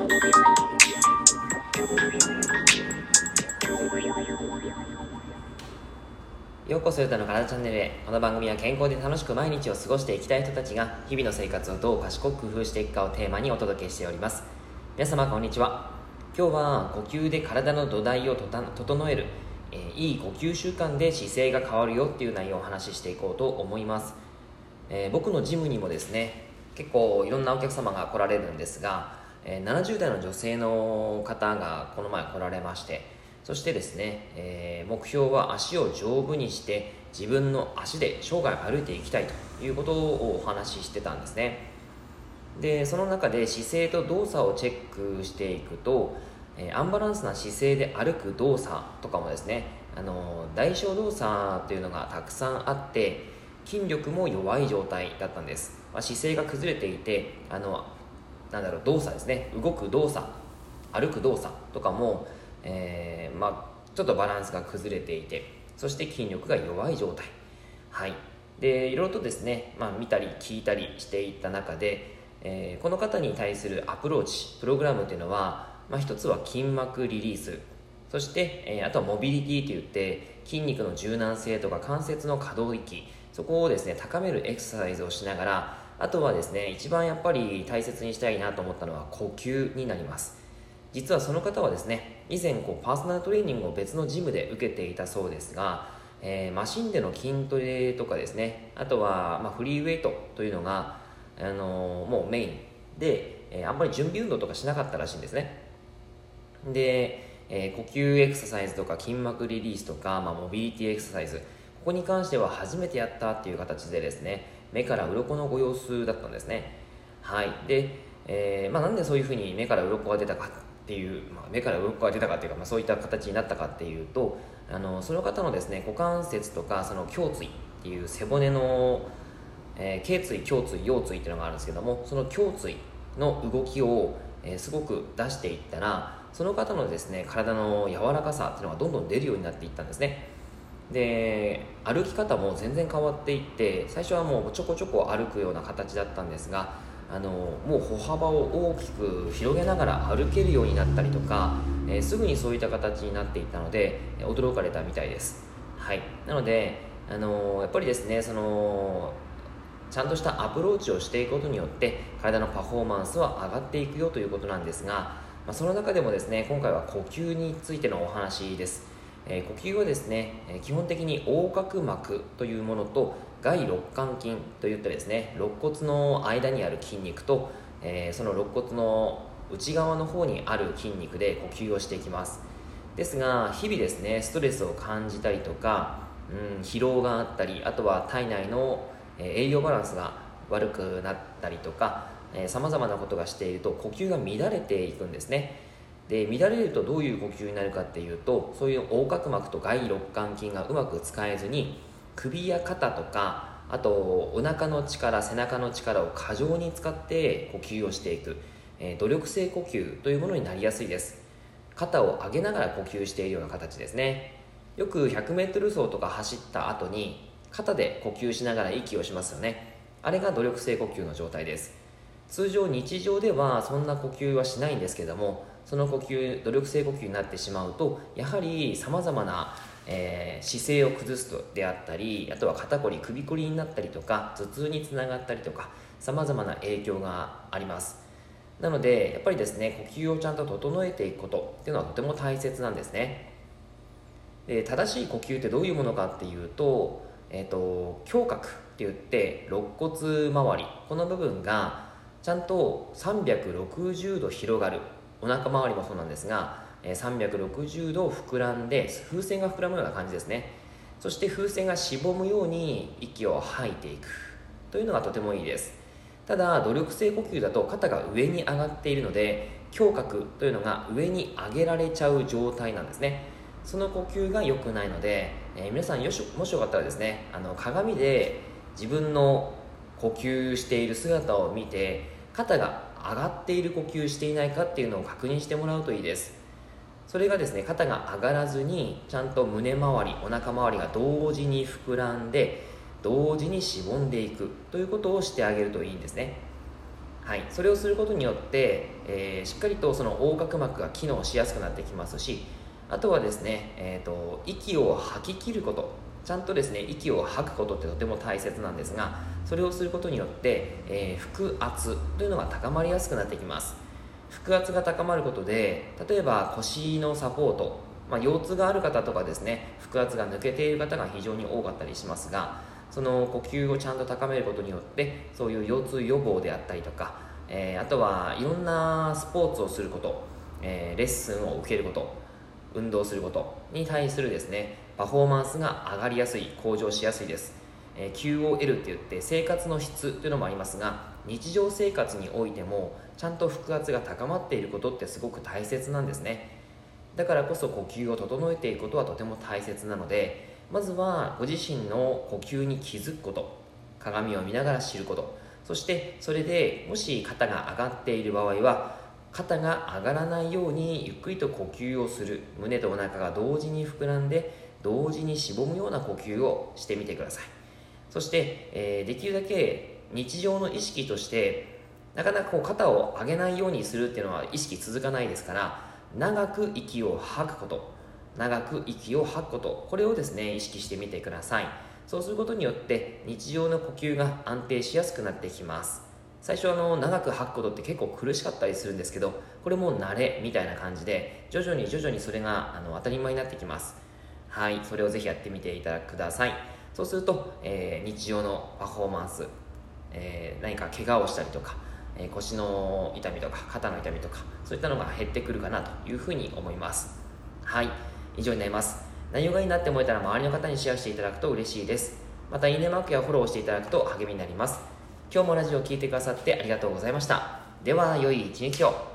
ようこそゆたの体チャンネルへ。この番組は健康で楽しく毎日を過ごしていきたい人たちが日々の生活をどう賢く工夫していくかをテーマにお届けしております。皆様こんにちは。今日は呼吸で体の土台を整える、えー、いい呼吸習慣で姿勢が変わるよっていう内容をお話ししていこうと思います、えー、僕のジムにもですね結構いろんなお客様が来られるんですが、え、70代の女性の方がこの前来られましてそしてですね、え、目標は足を丈夫にして自分の足で生涯歩いていきたいということをお話ししてたんですね。でその中で姿勢と動作をチェックしていくと、え、アンバランスな姿勢で歩く動作とかもですねあの代償動作というのがたくさんあって筋力も弱い状態だったんです、まあ、姿勢が崩れていてあのなんだろう動作ですね。動く動作。歩く動作とかもえー、まあ、ちょっとバランスが崩れていてそして筋力が弱い状態。はい。でいろいろとですね、まあ、見たり聞いたりしていった中で、えー、この方に対するアプローチプログラムというのは、まあ、一つは筋膜リリース。そして、えー、あとはモビリティといって筋肉の柔軟性とか関節の可動域。そこをですね高めるエクササイズをしながらあとはですね一番やっぱり大切にしたいなと思ったのは呼吸になります。実はその方はですね以前こうパーソナルトレーニングを別のジムで受けていたそうですが、えー、マシンでの筋トレとかですねあとは、ま、フリーウェイトというのが、あのー、もうメインで、えー、あんまり準備運動とかしなかったらしいんですね。で、え呼吸エクササイズとか筋膜リリースとか、まあ、モビリティエクササイズここに関しては初めてやったっていう形でですね目から鱗のご様子だったんですね。はい。で、えーまあ、なんでそういうふうに目から鱗が出たかっていう、まあ、目から鱗が出たかっていうか、まあ、そういった形になったかっていうとあのその方のですね股関節とかその胸椎っていう背骨の、えー、頸椎胸椎腰椎っていうのがあるんですけどもその胸椎の動きを、えー、すごく出していったらその方のですね体の柔らかさっていうのがどんどん出るようになっていったんですね。で歩き方も全然変わっていって最初はもうちょこちょこ歩くような形だったんですがあのもう歩幅を大きく広げながら歩けるようになったりとか、えー、すぐにそういった形になっていたので驚かれたみたいです。はい。なのであのやっぱりですねそのちゃんとしたアプローチをしていくことによって体のパフォーマンスは上がっていくよということなんですが、まあ、その中でもですね今回は呼吸についてのお話です、え、呼吸はですねえ基本的に横隔膜というものと外肋間筋といってですね肋骨の間にある筋肉と、え、その肋骨の内側の方にある筋肉で呼吸をしていきます。ですが日々ですねストレスを感じたりとか、うん、疲労があったりあとは体内の栄養バランスが悪くなったりとかさまざまなことがしていると呼吸が乱れていくんですね。で乱れるとどういう呼吸になるかっていうとそういう横隔膜と外肋間筋がうまく使えずに首や肩とかあとお腹の力背中の力を過剰に使って呼吸をしていく、えー、努力性呼吸というものになりやすいです。肩を上げながら呼吸しているような形ですね。よく 100m 走とか走った後に肩で呼吸しながら息をしますよね。あれが努力性呼吸の状態です。通常日常ではそんな呼吸はしないんですけどもその呼吸努力性呼吸になってしまうとやはりさまざまなえー、姿勢を崩すとであったりあとは肩こり首こりになったりとか頭痛につながったりとかさまざまな影響があります。なのでやっぱりですね呼吸をちゃんと整えていくことっていうのはとても大切なんですね。で正しい呼吸ってどういうものかっていうと,、えーと、胸郭って言って肋骨周りこの部分がちゃんと360度広がる。お腹周りもそうなんですが360度膨らんで風船が膨らむような感じですね。そして風船がしぼむように息を吐いていく。というのがとてもいいです。ただ努力性呼吸だと肩が上に上がっているので胸郭というのが上に上げられちゃう状態なんですね。その呼吸が良くないので、えー、皆さんよしもしよかったらですねあの鏡で自分の呼吸している姿を見て肩が上がっている呼吸していないかっていうのを確認してもらうといいです。それがですね肩が上がらずにちゃんと胸周りお腹周りが同時に膨らんで同時にしぼんでいくということをしてあげるといいんですね。はい、それをすることによって、えー、しっかりとその横隔膜が機能しやすくなってきますしあとはですね、えーと、息を吐き切ること。ちゃんとですね息を吐くことってとても大切なんですがそれをすることによって、えー、腹圧というのが高まりやすくなってきます。腹圧が高まることで例えば腰のサポート、まあ、腰痛がある方とかですね腹圧が抜けている方が非常に多かったりしますがその呼吸をちゃんと高めることによってそういう腰痛予防であったりとか、えー、あとはいろんなスポーツをすること、えー、レッスンを受けること運動することに対するですねパフォーマンスが上がりやすい向上しやすいです、え、QOL って言って生活の質というのもありますが日常生活においてもちゃんと腹圧が高まっていることってすごく大切なんですね。だからこそ呼吸を整えていくことはとても大切なのでまずはご自身の呼吸に気づくこと鏡を見ながら知ること。そしてそれでもし肩が上がっている場合は肩が上がらないようにゆっくりと呼吸をする。胸とお腹が同時に膨らんで同時にしぼむような呼吸をしてみてください。そして、えー、できるだけ日常の意識としてなかなかこう肩を上げないようにするっていうのは意識続かないですから長く息を吐くこと長く息を吐くことこれをですね意識してみてください。そうすることによって日常の呼吸が安定しやすくなってきます。最初あの長く吐くことって結構苦しかったりするんですけどこれも慣れみたいな感じで徐々に徐々にそれがあの当たり前になってきます。はいそれをぜひやってみていただください。そうすると、えー、日常のパフォーマンス、えー、何か怪我をしたりとか、えー、腰の痛みとか肩の痛みとかそういったのが減ってくるかなというふうに思います。はい以上になります。内容がいいなって思えたら周りの方にシェアしていただくと嬉しいです。またいいねマークやフォローしていただくと励みになります。今日もラジオを聴いてくださってありがとうございました。では良い一日を。